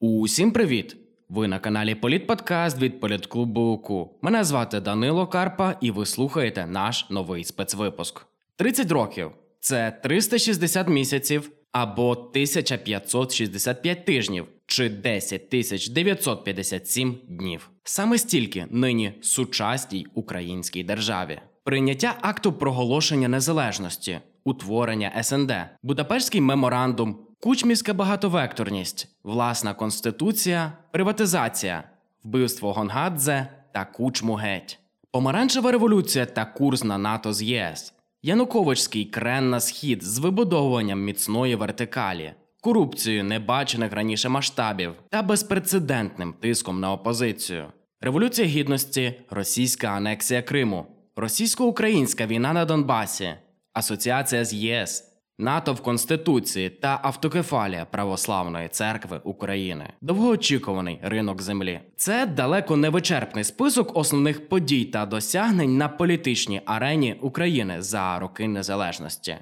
Усім привіт! Ви на каналі Політподкаст від Політклубу УКУ. Мене звати Данило Карпа, і ви слухаєте наш новий спецвипуск. 30 років це 360 місяців або 1565 тижнів чи 10 тисяч 957 днів. Саме стільки нині сучасній українській державі. Прийняття акту проголошення незалежності, утворення СНД, Будапештський меморандум, кучмівська багатовекторність, власна конституція, приватизація, вбивство Гонгадзе та кучму геть, помаранчева революція та курс на НАТО з ЄС, Януковичський крен на схід з вибудовуванням міцної вертикалі, корупцією небачених раніше масштабів та безпрецедентним тиском на опозицію, революція гідності, російська анексія Криму, російсько-українська війна на Донбасі, асоціація з ЄС. НАТО в Конституції та автокефалія Православної церкви України, довгоочікуваний ринок землі. Це далеко не вичерпний список основних подій та досягнень на політичній арені України за роки незалежності.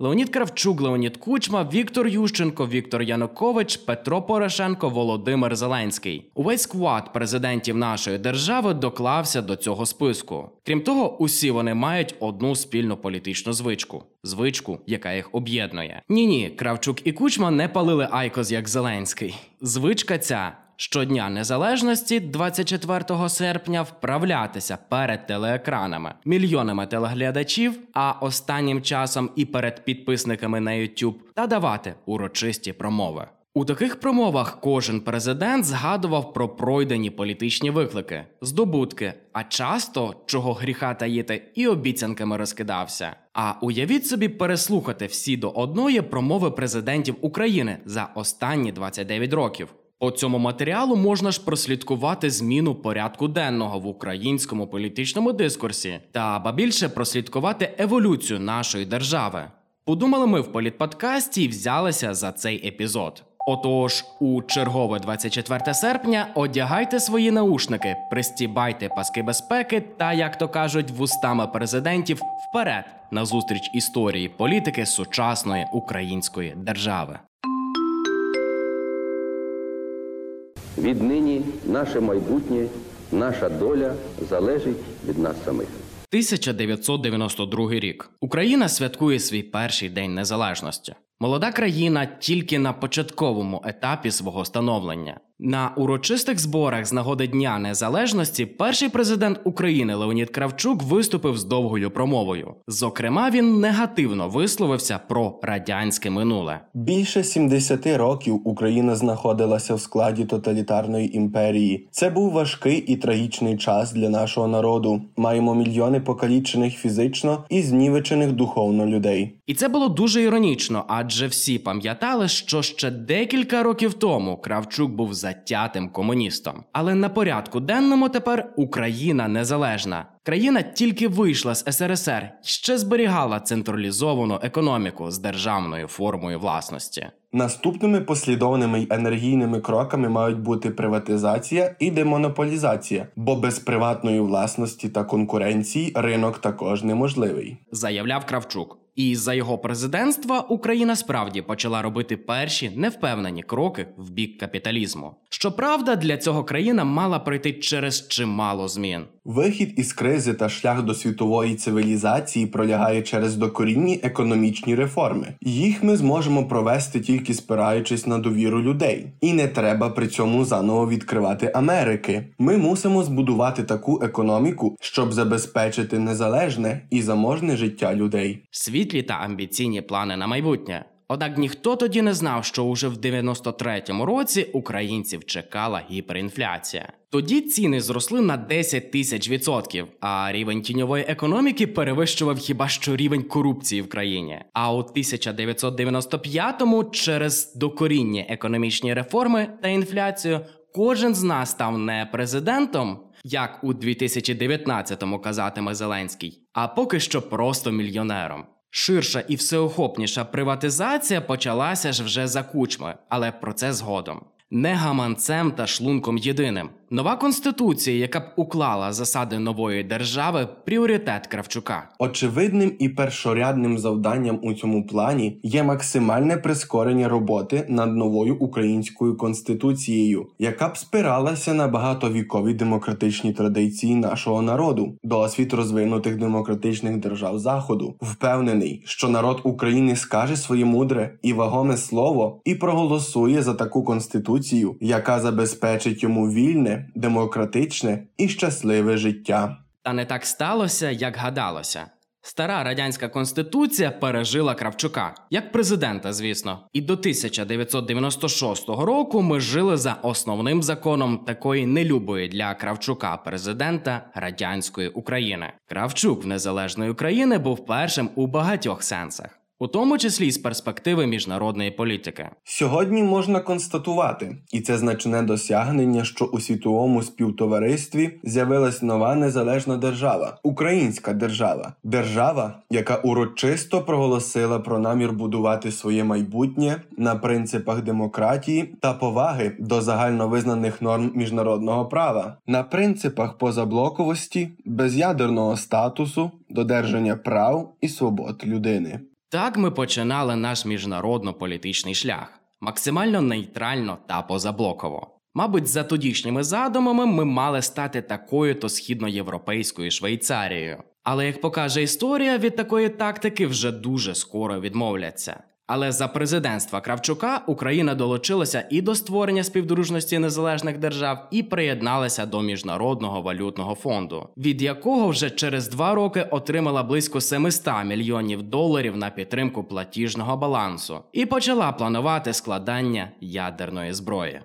Леонід Кравчук, Леонід Кучма, Віктор Ющенко, Віктор Янукович, Петро Порошенко, Володимир Зеленський. Увесь сквад президентів нашої держави доклався до цього списку. Крім того, усі вони мають одну спільну політичну звичку звичку, яка їх об'єднує. Ні, ні, Кравчук і Кучма не палили Айкос як Зеленський. Звичка ця щодня незалежності, 24 серпня, вправлятися перед телеекранами, мільйонами телеглядачів, а останнім часом і перед підписниками на YouTube, та давати урочисті промови. У таких промовах кожен президент згадував про пройдені політичні виклики, здобутки, а часто, чого гріха таїти, і обіцянками розкидався. А уявіть собі переслухати всі до одної промови президентів України за останні 29 років. По цьому матеріалу можна ж прослідкувати зміну порядку денного в українському політичному дискурсі та ба більше прослідкувати еволюцію нашої держави. Подумали ми в політподкасті і взялися за цей епізод. Отож, у чергове 24 серпня одягайте свої наушники, пристібайте паски безпеки та, як то кажуть, вустами президентів вперед на зустріч історії політики сучасної української держави. Віднині наше майбутнє, наша доля залежить від нас самих. 1992 рік Україна святкує свій перший день незалежності. Молода країна тільки на початковому етапі свого становлення. На урочистих зборах з нагоди Дня Незалежності перший президент України Леонід Кравчук виступив з довгою промовою. Зокрема, він негативно висловився про радянське минуле. Більше 70 років Україна знаходилася в складі тоталітарної імперії. Це був важкий і трагічний час для нашого народу. Маємо мільйони покалічених фізично і знівечених духовно людей. І це було дуже іронічно, адже всі пам'ятали, що ще декілька років тому Кравчук був затятим комуністом. Але на порядку денному тепер Україна незалежна. Країна тільки вийшла з СРСР ще зберігала централізовану економіку з державною формою власності. Наступними послідовними й енергійними кроками мають бути приватизація і демонополізація, бо без приватної власності та конкуренції ринок також неможливий. Заявляв Кравчук. І за його президентства Україна справді почала робити перші невпевнені кроки в бік капіталізму. Щоправда, для цього країна мала пройти через чимало змін. Вихід із кризи та шлях до світової цивілізації пролягає через докорінні економічні реформи. Їх ми зможемо провести тільки спираючись на довіру людей, і не треба при цьому заново відкривати Америки. Ми мусимо збудувати таку економіку, щоб забезпечити незалежне і заможне життя людей. Світлі та амбіційні плани на майбутнє. Однак ніхто тоді не знав, що уже в 93-му році українців чекала гіперінфляція. Тоді ціни зросли на 10 тисяч відсотків, а рівень тіньової економіки перевищував хіба що рівень корупції в країні. А у 1995-му через докоріння економічні реформи та інфляцію кожен з нас став не президентом, як у 2019-му казатиме Зеленський, а поки що просто мільйонером. Ширша і всеохопніша приватизація почалася ж вже за кучми, але про це згодом. Не гаманцем та шлунком єдиним, Нова конституція, яка б уклала засади нової держави, пріоритет Кравчука. Очевидним і першорядним завданням у цьому плані є максимальне прискорення роботи над новою українською конституцією, яка б спиралася на багатовікові демократичні традиції нашого народу, досвід розвинутих демократичних держав Заходу. Впевнений, що народ України скаже своє мудре і вагоме слово і проголосує за таку конституцію, яка забезпечить йому вільне, демократичне і щасливе життя. Та не так сталося, як гадалося. Стара радянська конституція пережила Кравчука як президента, звісно, і до 1996 року ми жили за основним законом такої нелюбої для Кравчука президента радянської України. Кравчук в незалежної України був першим у багатьох сенсах у тому числі з перспективи міжнародної політики. Сьогодні можна констатувати, і це значне досягнення, що у світовому співтоваристві з'явилась нова незалежна держава, українська держава, держава, яка урочисто проголосила про намір будувати своє майбутнє на принципах демократії та поваги до загальновизнаних норм міжнародного права, на принципах позаблоковості, безядерного статусу, додержання прав і свобод людини. Так ми починали наш міжнародно-політичний шлях максимально нейтрально та позаблоково. Мабуть, за тодішніми задумами ми мали стати такою то східноєвропейською Швейцарією. Але як покаже історія, від такої тактики вже дуже скоро відмовляться. Але за президентства Кравчука Україна долучилася і до створення співдружності незалежних держав, і приєдналася до міжнародного валютного фонду, від якого вже через два роки отримала близько 700 мільйонів доларів на підтримку платіжного балансу і почала планувати складання ядерної зброї.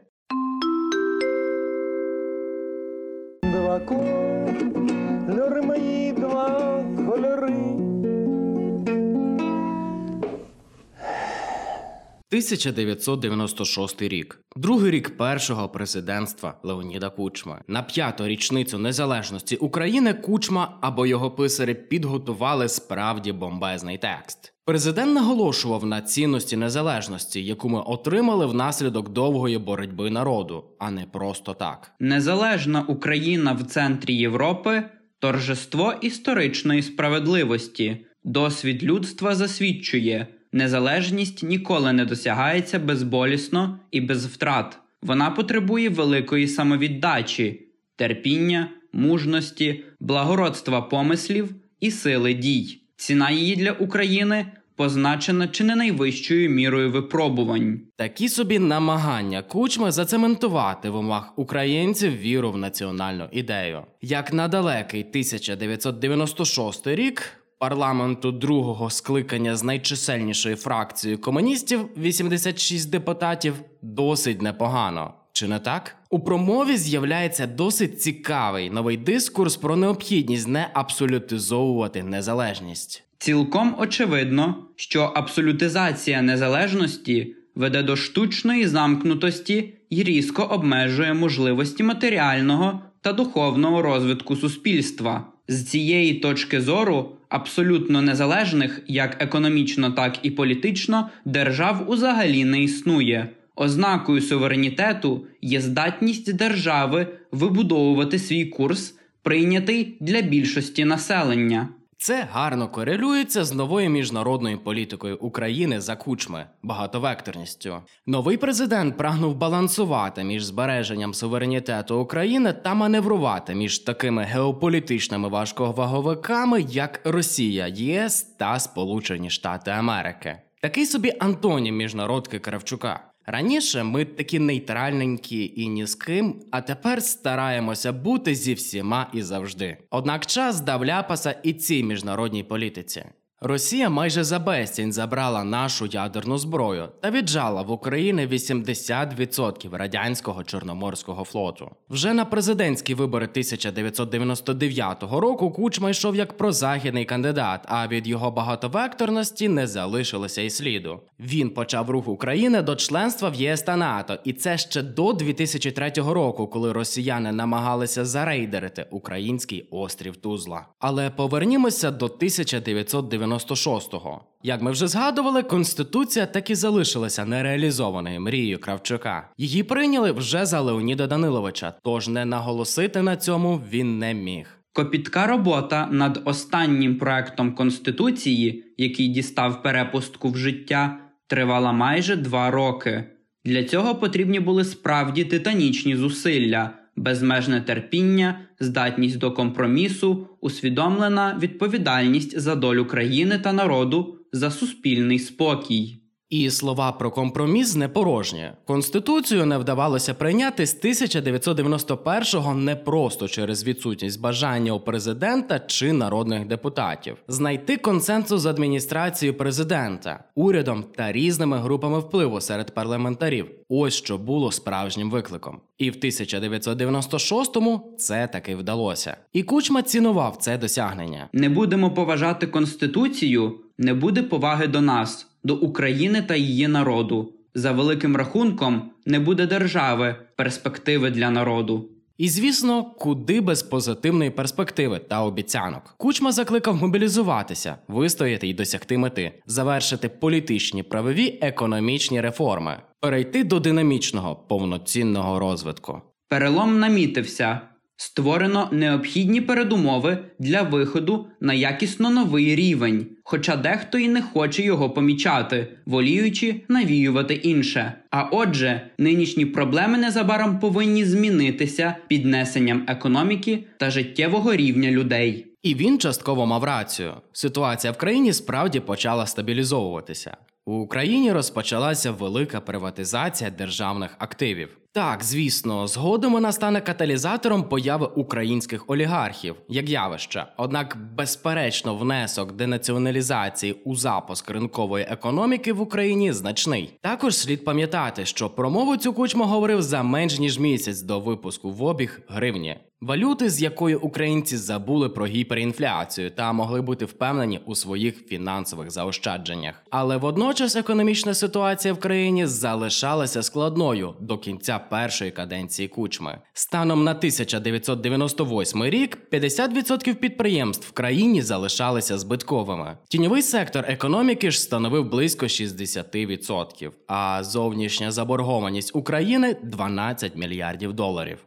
1996 рік, другий рік першого президентства Леоніда Кучма. На п'яту річницю незалежності України Кучма або його писарі підготували справді бомбезний текст. Президент наголошував на цінності незалежності, яку ми отримали внаслідок довгої боротьби народу, а не просто так. Незалежна Україна в центрі Європи торжество історичної справедливості. Досвід людства засвідчує. Незалежність ніколи не досягається безболісно і без втрат. Вона потребує великої самовіддачі, терпіння, мужності, благородства помислів і сили дій. Ціна її для України позначена чи не найвищою мірою випробувань. Такі собі намагання кучми зацементувати в умах українців віру в національну ідею. Як на далекий 1996 рік парламенту другого скликання з найчисельнішою фракцією комуністів 86 депутатів досить непогано. Чи не так? У промові з'являється досить цікавий новий дискурс про необхідність не абсолютизовувати незалежність. Цілком очевидно, що абсолютизація незалежності веде до штучної замкнутості і різко обмежує можливості матеріального та духовного розвитку суспільства. З цієї точки зору абсолютно незалежних як економічно, так і політично держав узагалі не існує. Ознакою суверенітету є здатність держави вибудовувати свій курс, прийнятий для більшості населення. Це гарно корелюється з новою міжнародною політикою України за кучми, багатовекторністю. Новий президент прагнув балансувати між збереженням суверенітету України та маневрувати між такими геополітичними важковаговиками, як Росія, ЄС та Сполучені Штати Америки. Такий собі антонім міжнародки Кравчука. Раніше ми такі нейтральненькі і ні з ким, а тепер стараємося бути зі всіма і завжди. Однак час дав ляпаса і цій міжнародній політиці. Росія майже за безцінь забрала нашу ядерну зброю та віджала в Україні 80% радянського чорноморського флоту. Вже на президентські вибори 1999 року Кучма йшов як прозахідний кандидат, а від його багатовекторності не залишилося й сліду. Він почав рух України до членства в ЄС та НАТО, і це ще до 2003 року, коли росіяни намагалися зарейдерити український острів Тузла. Але повернімося до 1990 1996-го. Як ми вже згадували, конституція так і залишилася нереалізованою мрією Кравчука. Її прийняли вже за Леоніда Даниловича, тож не наголосити на цьому він не міг. Копітка робота над останнім проектом Конституції, який дістав перепустку в життя, тривала майже два роки. Для цього потрібні були справді титанічні зусилля, безмежне терпіння, здатність до компромісу, усвідомлена відповідальність за долю країни та народу, за суспільний спокій. І слова про компроміс не порожні. Конституцію не вдавалося прийняти з 1991-го не просто через відсутність бажання у президента чи народних депутатів, знайти консенсус з адміністрацією президента, урядом та різними групами впливу серед парламентарів. Ось що було справжнім викликом. І в 1996-му це таки вдалося. І Кучма цінував це досягнення. Не будемо поважати Конституцію, не буде поваги до нас, до України та її народу. За великим рахунком, не буде держави, перспективи для народу. І звісно, куди без позитивної перспективи та обіцянок. Кучма закликав мобілізуватися, вистояти і досягти мети, завершити політичні, правові, економічні реформи, перейти до динамічного повноцінного розвитку. Перелом намітився. Створено необхідні передумови для виходу на якісно новий рівень, хоча дехто і не хоче його помічати, воліючи навіювати інше. А отже, нинішні проблеми незабаром повинні змінитися піднесенням економіки та життєвого рівня людей. І він частково мав рацію. Ситуація в країні справді почала стабілізовуватися. У Україні розпочалася велика приватизація державних активів. Так, звісно, згодом вона стане каталізатором появи українських олігархів як явище. Однак, безперечно, внесок денаціоналізації у запуск ринкової економіки в Україні значний. Також слід пам'ятати, що промову цю кучма говорив за менш ніж місяць до випуску в обіг гривні. Валюти, з якої українці забули про гіперінфляцію та могли бути впевнені у своїх фінансових заощадженнях. Але водночас економічна ситуація в країні залишалася складною до кінця першої каденції кучми. Станом на 1998 рік 50% підприємств в країні залишалися збитковими. Тіньовий сектор економіки ж становив близько 60%, а зовнішня заборгованість України 12 мільярдів доларів.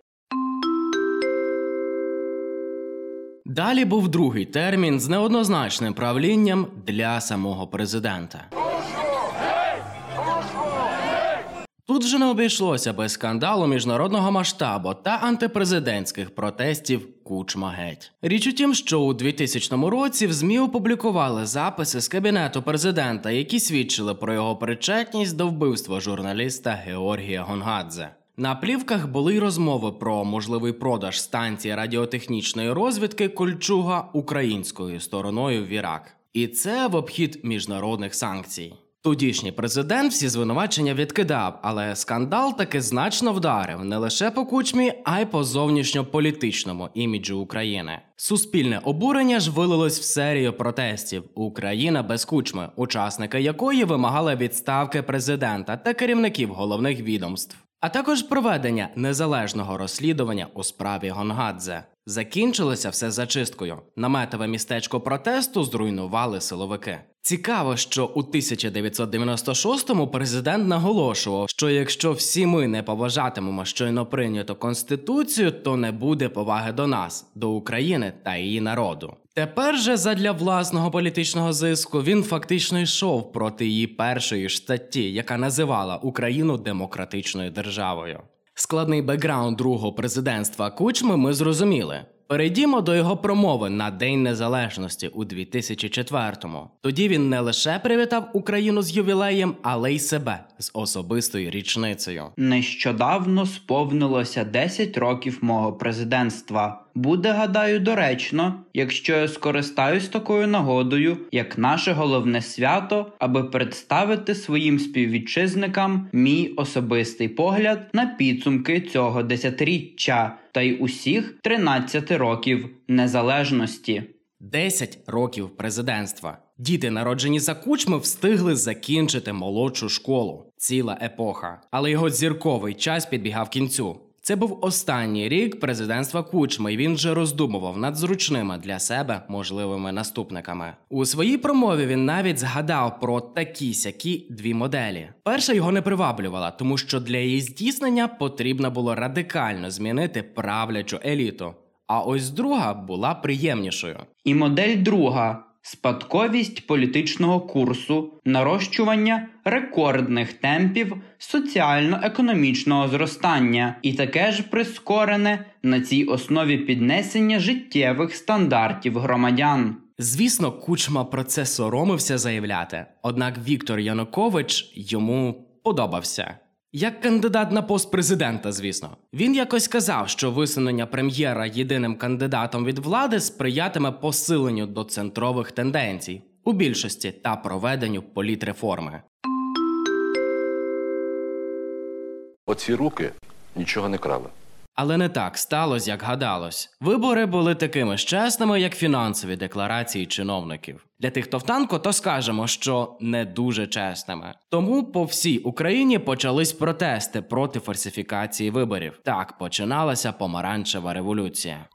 Далі був другий термін з неоднозначним правлінням для самого президента. Тут вже не обійшлося без скандалу міжнародного масштабу та антипрезидентських протестів Кучма геть. Річ у тім, що у 2000 році в ЗМІ опублікували записи з кабінету президента, які свідчили про його причетність до вбивства журналіста Георгія Гонгадзе. На плівках були й розмови про можливий продаж станції радіотехнічної розвідки Кольчуга українською стороною в Ірак. І це в обхід міжнародних санкцій. Тодішній президент всі звинувачення відкидав, але скандал таки значно вдарив не лише по кучмі, а й по зовнішньополітичному іміджу України. Суспільне обурення ж вилилось в серію протестів Україна без кучми, учасники якої вимагали відставки президента та керівників головних відомств а також проведення незалежного розслідування у справі Гонгадзе. Закінчилося все зачисткою. Наметове містечко протесту зруйнували силовики. Цікаво, що у 1996-му президент наголошував, що якщо всі ми не поважатимемо щойно прийняту конституцію, то не буде поваги до нас, до України та її народу. Тепер же задля власного політичного зиску він фактично йшов проти її першої ж статті, яка називала Україну демократичною державою. Складний бекграунд другого президентства Кучми ми зрозуміли. Перейдімо до його промови на День Незалежності у 2004-му. Тоді він не лише привітав Україну з ювілеєм, але й себе з особистою річницею. Нещодавно сповнилося 10 років мого президентства. Буде, гадаю, доречно, якщо я скористаюсь такою нагодою, як наше головне свято, аби представити своїм співвітчизникам мій особистий погляд на підсумки цього десятиріччя та й усіх 13 років незалежності. 10 років президентства. Діти, народжені за кучми, встигли закінчити молодшу школу. Ціла епоха. Але його зірковий час підбігав кінцю. Це був останній рік президентства Кучми, і він вже роздумував над зручними для себе можливими наступниками. У своїй промові він навіть згадав про такі сякі дві моделі. Перша його не приваблювала, тому що для її здійснення потрібно було радикально змінити правлячу еліту. А ось друга була приємнішою. І модель друга спадковість політичного курсу, нарощування рекордних темпів соціально-економічного зростання, і таке ж прискорене на цій основі піднесення життєвих стандартів громадян. Звісно, кучма про це соромився заявляти, однак Віктор Янукович йому подобався. Як кандидат на пост президента, звісно, він якось казав, що висунення прем'єра єдиним кандидатом від влади сприятиме посиленню до центрових тенденцій у більшості та проведенню політреформи. Оці руки нічого не крали. Але не так сталося, як гадалось. Вибори були такими ж чесними, як фінансові декларації чиновників. Для тих, хто в танку, то скажемо, що не дуже чесними. Тому по всій Україні почались протести проти фальсифікації виборів. Так починалася помаранчева революція.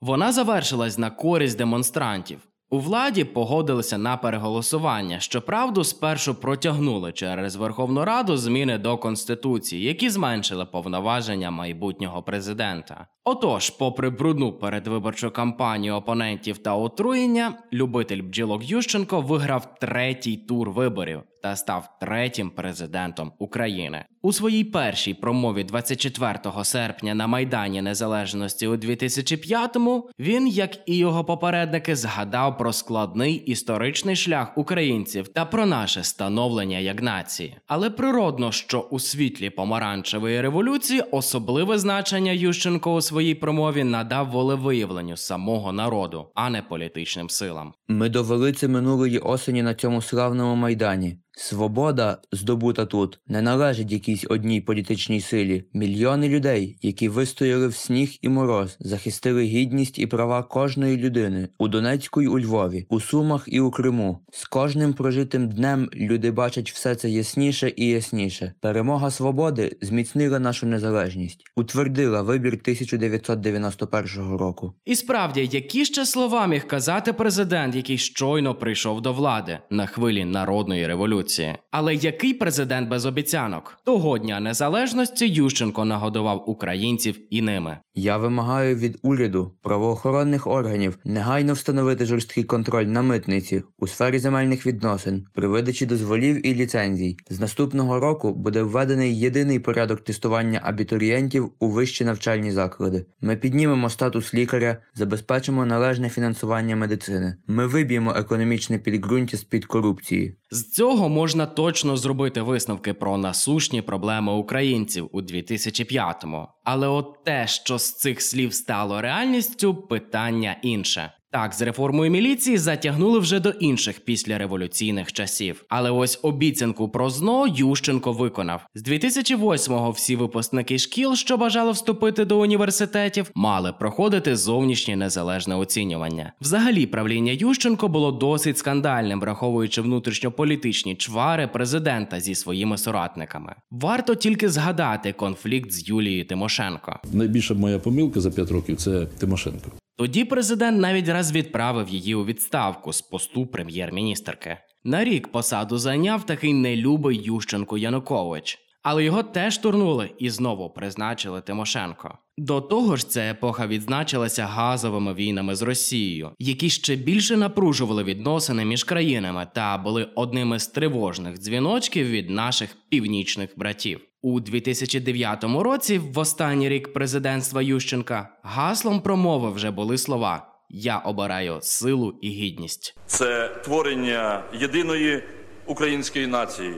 Вона завершилась на користь демонстрантів. У владі погодилися на переголосування. Щоправду, спершу протягнули через Верховну Раду зміни до конституції, які зменшили повноваження майбутнього президента. Отож, попри брудну передвиборчу кампанію опонентів та отруєння, любитель бджілок Ющенко виграв третій тур виборів та став третім президентом України. У своїй першій промові 24 серпня на Майдані Незалежності у 2005-му він, як і його попередники, згадав про складний історичний шлях українців та про наше становлення як нації. Але природно, що у світлі помаранчевої революції особливе значення Ющенко у своїй промові надав волевиявленню самого народу, а не політичним силам. Ми довели це минулої осені на цьому славному майдані. Свобода, здобута тут, не належить якійсь одній політичній силі. Мільйони людей, які вистояли в сніг і мороз, захистили гідність і права кожної людини у Донецьку й у Львові, у Сумах і у Криму. З кожним прожитим днем люди бачать все це ясніше і ясніше. Перемога свободи зміцнила нашу незалежність, утвердила вибір 1991 року. І справді, які ще слова міг казати президент, який щойно прийшов до влади на хвилі народної революції? Але який президент без обіцянок? Того дня незалежності Ющенко нагодував українців і ними. Я вимагаю від уряду правоохоронних органів негайно встановити жорсткий контроль на митниці у сфері земельних відносин при видачі дозволів і ліцензій. З наступного року буде введений єдиний порядок тестування абітурієнтів у вищі навчальні заклади. Ми піднімемо статус лікаря, забезпечимо належне фінансування медицини. Ми виб'ємо економічне підґрунтя з під корупції. З цього можна точно зробити висновки про насущні проблеми українців у 2005-му. Але от те, що з цих слів стало реальністю, питання інше. Так, з реформою міліції затягнули вже до інших післяреволюційних часів. Але ось обіцянку про ЗНО Ющенко виконав. З 2008-го всі випускники шкіл, що бажали вступити до університетів, мали проходити зовнішнє незалежне оцінювання. Взагалі, правління Ющенко було досить скандальним, враховуючи внутрішньополітичні чвари президента зі своїми соратниками. Варто тільки згадати конфлікт з Юлією Тимошенко. Найбільша моя помилка за 5 років це Тимошенко. Тоді президент навіть раз відправив її у відставку з посту прем'єр-міністерки. На рік посаду зайняв такий нелюбий Ющенко Янукович, але його теж турнули і знову призначили Тимошенко. До того ж, ця епоха відзначилася газовими війнами з Росією, які ще більше напружували відносини між країнами та були одним із тривожних дзвіночків від наших північних братів. У 2009 році, в останній рік президентства Ющенка, гаслом промови вже були слова: Я обираю силу і гідність. це творення єдиної української нації,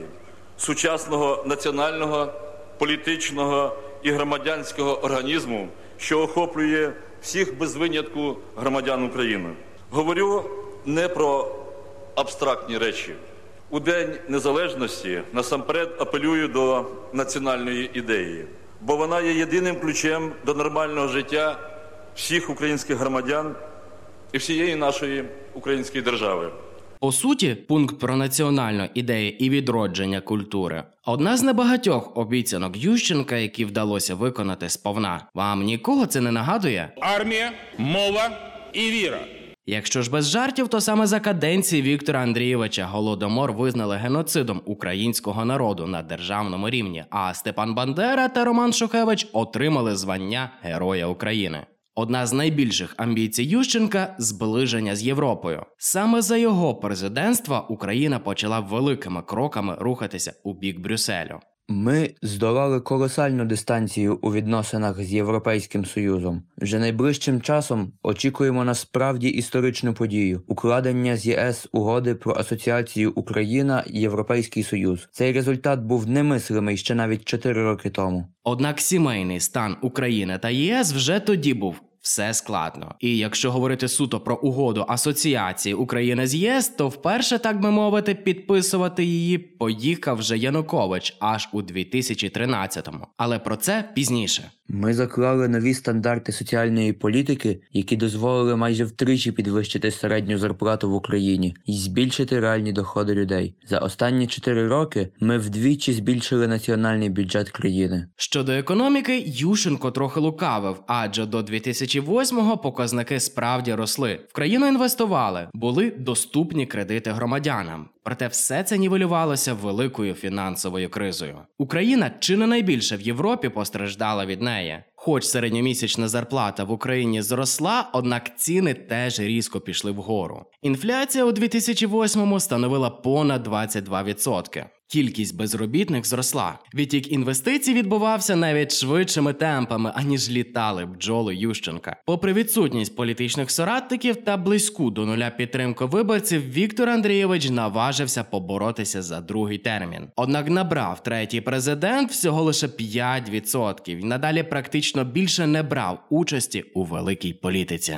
сучасного національного, політичного і громадянського організму, що охоплює всіх без винятку громадян України. Говорю не про абстрактні речі. У День Незалежності насамперед апелюю до національної ідеї, бо вона є єдиним ключем до нормального життя всіх українських громадян і всієї нашої української держави. По суті, пункт про національну ідею і відродження культури одна з небагатьох обіцянок Ющенка, які вдалося виконати сповна. Вам нікого це не нагадує? армія, мова і віра. Якщо ж без жартів, то саме за каденції Віктора Андрійовича Голодомор визнали геноцидом українського народу на державному рівні, а Степан Бандера та Роман Шухевич отримали звання Героя України. Одна з найбільших амбіцій Ющенка зближення з Європою. Саме за його президентства Україна почала великими кроками рухатися у бік Брюсселю. Ми здолали колосальну дистанцію у відносинах з Європейським Союзом. Вже найближчим часом очікуємо на справді історичну подію укладення з ЄС угоди про асоціацію Україна Європейський Союз. Цей результат був немислимий ще навіть 4 роки тому. Однак сімейний стан України та ЄС вже тоді був. Все складно. І якщо говорити суто про угоду асоціації України з ЄС, то вперше, так би мовити, підписувати її поїхав вже Янукович аж у 2013-му. Але про це пізніше. Ми заклали нові стандарти соціальної політики, які дозволили майже втричі підвищити середню зарплату в Україні і збільшити реальні доходи людей. За останні 4 роки ми вдвічі збільшили національний бюджет країни. Щодо економіки, Ющенко трохи лукавив, адже до 2008-го показники справді росли. В країну інвестували, були доступні кредити громадянам. Проте все це нівелювалося великою фінансовою кризою. Україна чи не найбільше в Європі постраждала від неї. Хоч середньомісячна зарплата в Україні зросла, однак ціни теж різко пішли вгору. Інфляція у 2008-му становила понад 22%. Кількість безробітних зросла. Відтік інвестицій відбувався навіть швидшими темпами, аніж літали бджоли Ющенка. Попри відсутність політичних соратників та близьку до нуля підтримку виборців, Віктор Андрійович наважився поборотися за другий термін. Однак набрав третій президент всього лише 5% і надалі практично більше не брав участі у великій політиці.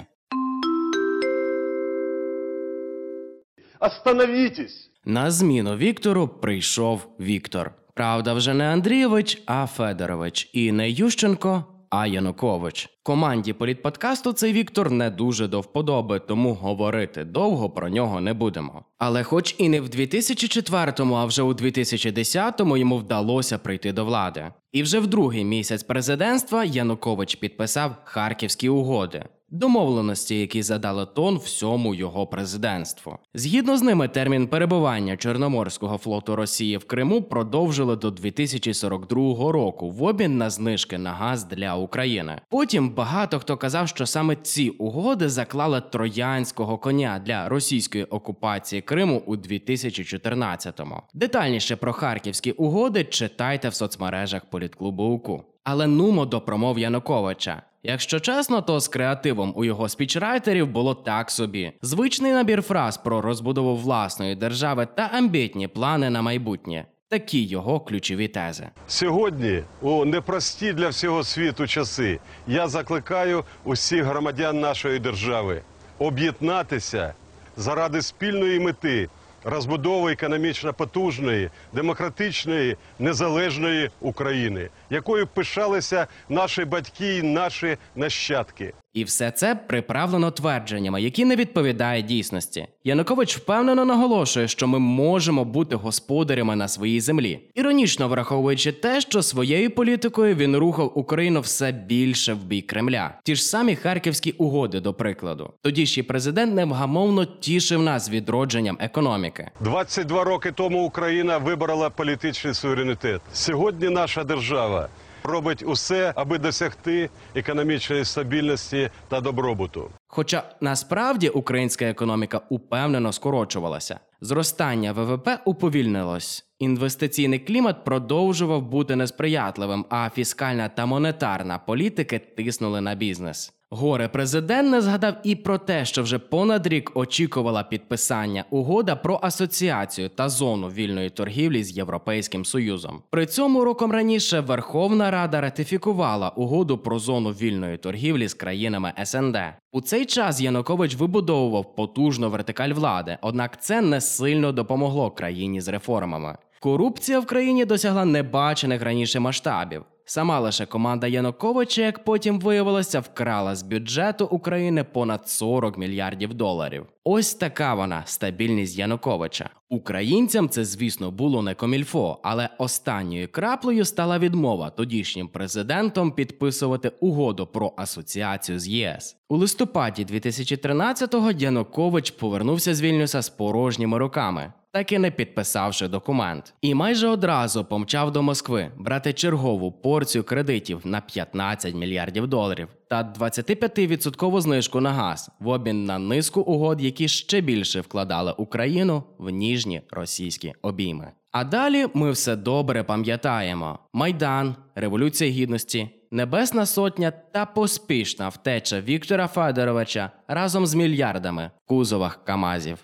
Остановитесь! На зміну Віктору прийшов Віктор. Правда, вже не Андрійович, а Федорович, і не Ющенко, а Янукович. Команді політподкасту цей Віктор не дуже до вподоби, тому говорити довго про нього не будемо. Але, хоч і не в 2004-му, а вже у 2010-му йому вдалося прийти до влади. І вже в другий місяць президентства Янукович підписав Харківські угоди. Домовленості, які задали тон всьому його президентству. Згідно з ними, термін перебування Чорноморського флоту Росії в Криму продовжили до 2042 року в обмін на знижки на газ для України. Потім багато хто казав, що саме ці угоди заклали троянського коня для російської окупації Криму у 2014-му. Детальніше про харківські угоди читайте в соцмережах політклубу УКУ. Але нумо до промов Януковича. Якщо чесно, то з креативом у його спічрайтерів було так собі: звичний набір фраз про розбудову власної держави та амбітні плани на майбутнє. Такі його ключові тези. Сьогодні, у непрості для всього світу часи, я закликаю усіх громадян нашої держави об'єднатися заради спільної мети розбудови економічно потужної, демократичної, незалежної України, якою пишалися наші батьки і наші нащадки. І все це приправлено твердженнями, які не відповідають дійсності. Янукович впевнено наголошує, що ми можемо бути господарями на своїй землі, іронічно враховуючи те, що своєю політикою він рухав Україну все більше в бік Кремля. Ті ж самі харківські угоди, до прикладу. Тодішній президент невгамовно тішив нас відродженням економіки. 22 роки тому Україна виборола політичний суверенітет. Сьогодні наша держава робить усе, аби досягти економічної стабільності та добробуту. Хоча насправді українська економіка упевнено скорочувалася, зростання ВВП уповільнилось. Інвестиційний клімат продовжував бути несприятливим, а фіскальна та монетарна політики тиснули на бізнес. Горе президент не згадав і про те, що вже понад рік очікувала підписання угода про асоціацію та зону вільної торгівлі з Європейським Союзом. При цьому роком раніше Верховна Рада ратифікувала угоду про зону вільної торгівлі з країнами СНД. У цей час Янукович вибудовував потужну вертикаль влади, однак це не сильно допомогло країні з реформами. Корупція в країні досягла небачених раніше масштабів. Сама лише команда Януковича, як потім виявилося, вкрала з бюджету України понад 40 мільярдів доларів. Ось така вона стабільність Януковича. Українцям це, звісно, було не комільфо, але останньою краплею стала відмова тодішнім президентом підписувати угоду про асоціацію з ЄС. У листопаді 2013-го Янукович повернувся з Вільнюса з порожніми руками. Так і не підписавши документ, і майже одразу помчав до Москви брати чергову порцію кредитів на 15 мільярдів доларів та 25% знижку на газ в обмін на низку угод, які ще більше вкладали Україну в ніжні російські обійми. А далі ми все добре пам'ятаємо: Майдан, Революція Гідності, Небесна Сотня та поспішна втеча Віктора Федоровича разом з мільярдами в кузовах Камазів.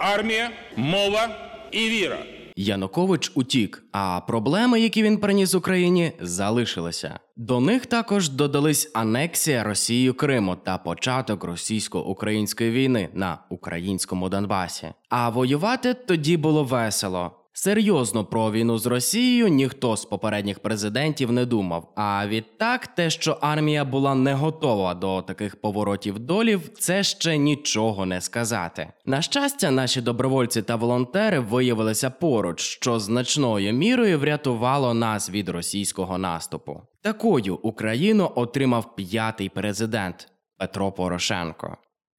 Армія, мова і віра. Янукович утік, а проблеми, які він приніс Україні, залишилися. До них також додались анексія Росією Криму та початок російсько-української війни на українському Донбасі. А воювати тоді було весело. Серйозно про війну з Росією ніхто з попередніх президентів не думав. А відтак, те, що армія була не готова до таких поворотів долів, це ще нічого не сказати. На щастя, наші добровольці та волонтери виявилися поруч, що значною мірою врятувало нас від російського наступу. Такою Україну отримав п'ятий президент Петро Порошенко.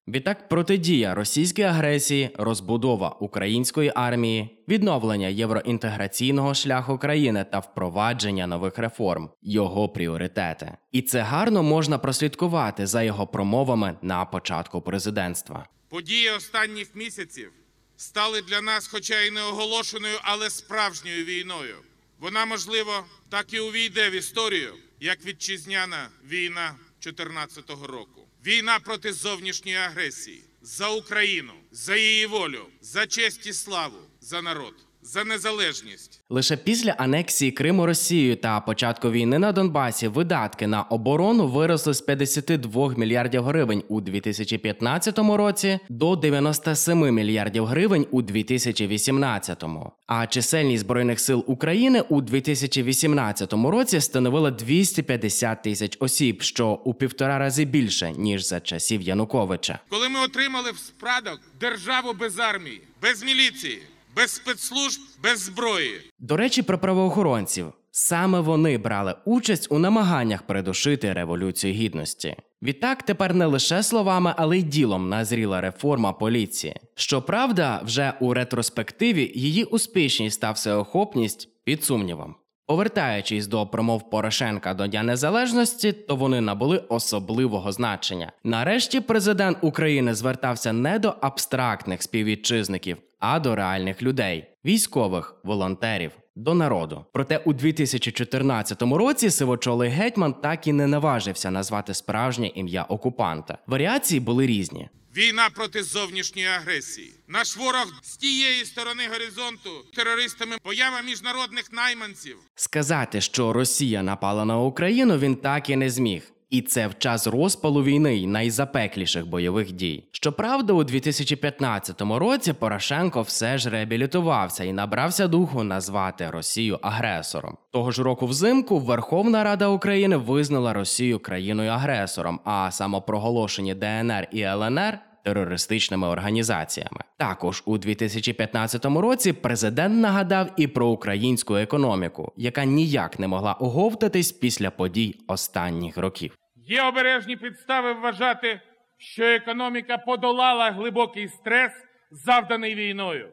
Відтак протидія російській агресії, розбудова української армії, відновлення євроінтеграційного шляху країни та впровадження нових реформ його пріоритети. І це гарно можна прослідкувати за його промовами на початку президентства. Події останніх місяців стали для нас, хоча й не оголошеною, але справжньою війною. Вона, можливо, так і увійде в історію, як вітчизняна війна 2014 року. Війна проти зовнішньої агресії. За Україну, за її волю, за честь і славу, за народ, за незалежність. Лише після анексії Криму Росією та початку війни на Донбасі видатки на оборону виросли з 52 мільярдів гривень у 2015 році до 97 мільярдів гривень у 2018. А чисельність збройних сил України у 2018 році становила 250 тисяч осіб, що у півтора рази більше ніж за часів Януковича. Коли ми отримали в спадок державу без армії, без міліції, без спецслужб, без зброї. До речі, про правоохоронців. Саме вони брали участь у намаганнях придушити революцію гідності. Відтак, тепер не лише словами, але й ділом назріла реформа поліції. Щоправда, вже у ретроспективі її успішність та всеохопність під сумнівом. Повертаючись до промов Порошенка до Дня Незалежності, то вони набули особливого значення. Нарешті президент України звертався не до абстрактних співвітчизників, а до реальних людей, військових, волонтерів, до народу. Проте у 2014 році сивочолий гетьман так і не наважився назвати справжнє ім'я окупанта. Варіації були різні. Війна проти зовнішньої агресії. Наш ворог з тієї сторони горизонту терористами, поява міжнародних найманців. Сказати, що Росія напала на Україну, він так і не зміг. І це в час розпалу війни й найзапекліших бойових дій. Щоправда, у 2015 році Порошенко все ж реабілітувався і набрався духу назвати Росію агресором. Того ж року взимку Верховна Рада України визнала Росію країною-агресором, а самопроголошені ДНР і ЛНР терористичними організаціями. Також у 2015 році президент нагадав і про українську економіку, яка ніяк не могла оговтатись після подій останніх років. Є обережні підстави вважати, що економіка подолала глибокий стрес, завданий війною.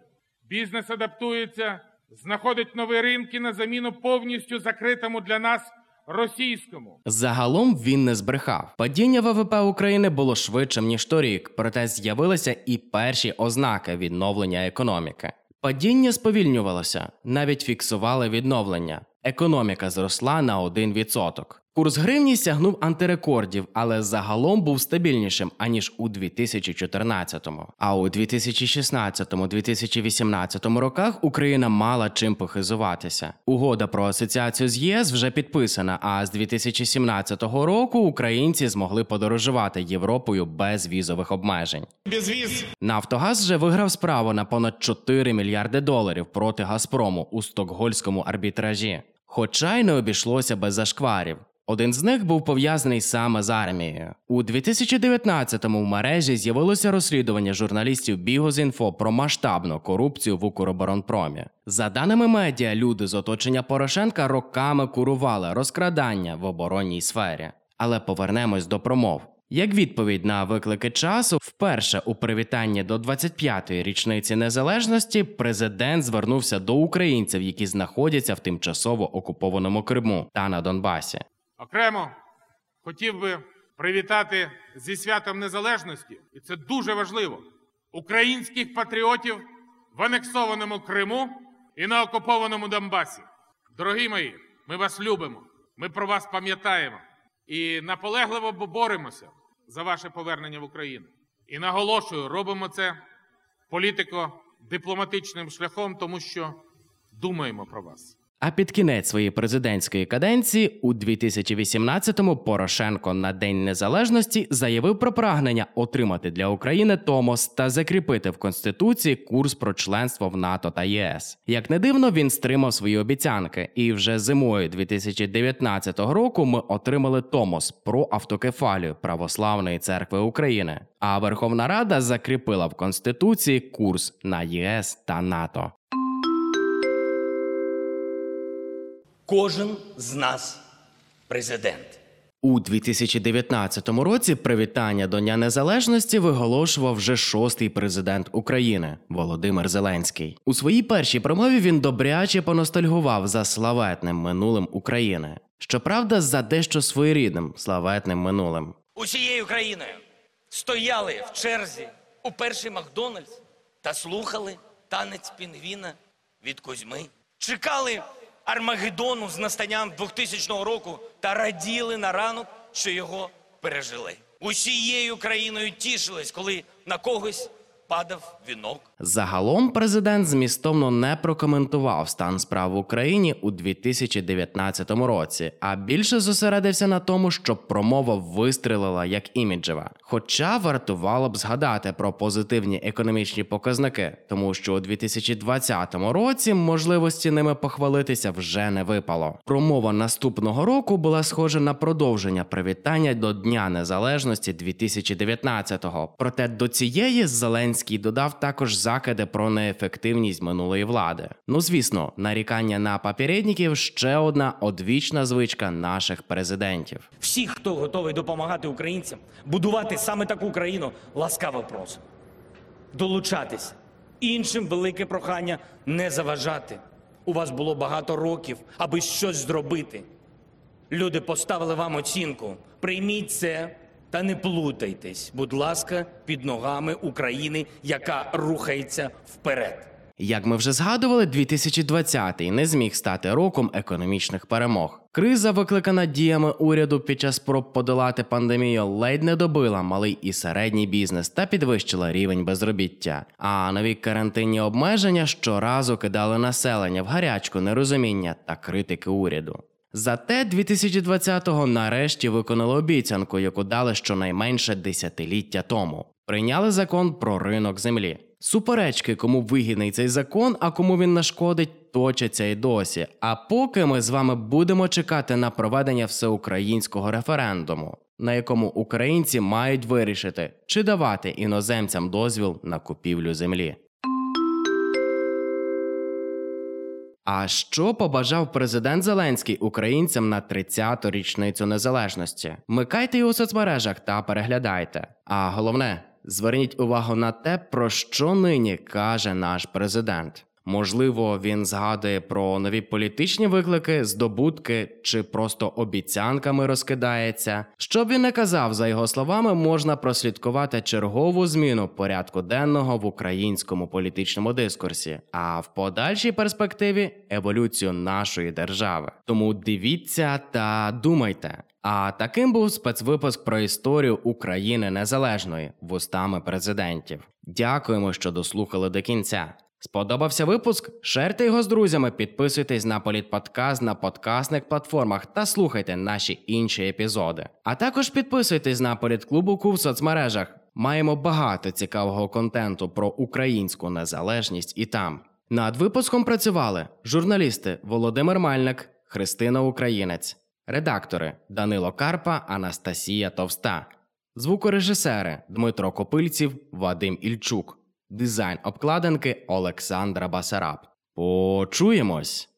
Бізнес адаптується, знаходить нові ринки на заміну повністю закритому для нас російському. Загалом він не збрехав. Падіння ВВП України було швидшим ніж торік, проте з'явилися і перші ознаки відновлення економіки. Падіння сповільнювалося, навіть фіксували відновлення. Економіка зросла на 1%. Курс гривні сягнув антирекордів, але загалом був стабільнішим аніж у 2014-му. А у 2016-2018 роках Україна мала чим похизуватися. Угода про асоціацію з ЄС вже підписана. А з 2017 року українці змогли подорожувати Європою без візових обмежень. Безвіз Нафтогаз вже виграв справу на понад 4 мільярди доларів проти Газпрому у стокгольському арбітражі. Хоча й не обійшлося без зашкварів. Один з них був пов'язаний саме з армією. У 2019-му в мережі з'явилося розслідування журналістів Бігозінфо про масштабну корупцію в Укроборонпромі. За даними медіа, люди з оточення Порошенка роками курували розкрадання в оборонній сфері. Але повернемось до промов. Як відповідь на виклики часу, вперше у привітанні до 25-ї річниці незалежності президент звернувся до українців, які знаходяться в тимчасово окупованому Криму та на Донбасі. Окремо хотів би привітати зі святом незалежності, і це дуже важливо. Українських патріотів в анексованому Криму і на окупованому Донбасі. Дорогі мої, ми вас любимо, ми про вас пам'ятаємо і наполегливо боремося за ваше повернення в Україну. І наголошую, робимо це політико-дипломатичним шляхом, тому що думаємо про вас. А під кінець своєї президентської каденції у 2018-му Порошенко на День Незалежності заявив про прагнення отримати для України Томос та закріпити в конституції курс про членство в НАТО та ЄС. Як не дивно, він стримав свої обіцянки, і вже зимою 2019 року ми отримали Томос про автокефалію Православної церкви України. А Верховна Рада закріпила в конституції курс на ЄС та НАТО. Кожен з нас президент. У 2019 році привітання до Дня Незалежності виголошував вже шостий президент України Володимир Зеленський. У своїй першій промові він добряче поностальгував за славетним минулим України. Щоправда, за дещо своєрідним славетним минулим. Усією країною стояли в черзі у перший Макдональдс та слухали танець пінгвіна від Кузьми. Чекали Армагеддону з настанням 2000 року та раділи на ранок, що його пережили. Усією країною тішились, коли на когось падав вінок. Загалом президент змістовно не прокоментував стан справ в Україні у 2019 році, а більше зосередився на тому, що промова вистрілила як іміджева. Хоча вартувало б згадати про позитивні економічні показники, тому що у 2020 році можливості ними похвалитися вже не випало. Промова наступного року була схожа на продовження привітання до Дня Незалежності 2019-го. Проте до цієї Зеленський додав також закиди про неефективність минулої влади. Ну звісно, нарікання на попередників ще одна одвічна звичка наших президентів. Всі, хто готовий допомагати українцям, будувати саме таку країну, ласкаво просимо. Долучатися. Іншим велике прохання не заважати. У вас було багато років, аби щось зробити. Люди поставили вам оцінку. Прийміть це та не плутайтесь, будь ласка, під ногами України, яка рухається вперед. Як ми вже згадували, 2020-й не зміг стати роком економічних перемог. Криза, викликана діями уряду під час спроб подолати пандемію, ледь не добила малий і середній бізнес та підвищила рівень безробіття. А нові карантинні обмеження щоразу кидали населення в гарячку нерозуміння та критики уряду. Зате 2020-го нарешті виконали обіцянку, яку дали щонайменше десятиліття тому. Прийняли закон про ринок землі. Суперечки, кому вигідний цей закон, а кому він нашкодить, точаться й досі. А поки ми з вами будемо чекати на проведення всеукраїнського референдуму, на якому українці мають вирішити, чи давати іноземцям дозвіл на купівлю землі. А що побажав президент Зеленський українцям на 30-ту річницю незалежності? Микайте його у соцмережах та переглядайте. А головне, зверніть увагу на те, про що нині каже наш президент. Можливо, він згадує про нові політичні виклики, здобутки чи просто обіцянками розкидається. Щоб він не казав, за його словами, можна прослідкувати чергову зміну порядку денного в українському політичному дискурсі, а в подальшій перспективі еволюцію нашої держави. Тому дивіться та думайте. А таким був спецвипуск про історію України незалежної вустами президентів. Дякуємо, що дослухали до кінця. Сподобався випуск? Шерте його з друзями, підписуйтесь на політподкаст на подкастних платформах та слухайте наші інші епізоди. А також підписуйтесь на політклубу Ку в соцмережах. Маємо багато цікавого контенту про українську незалежність і там. Над випуском працювали журналісти Володимир Мальник, Христина Українець, редактори Данило Карпа, Анастасія Товста, звукорежисери Дмитро Копильців, Вадим Ільчук, дизайн обкладинки Олександра Басараб. Почуємось!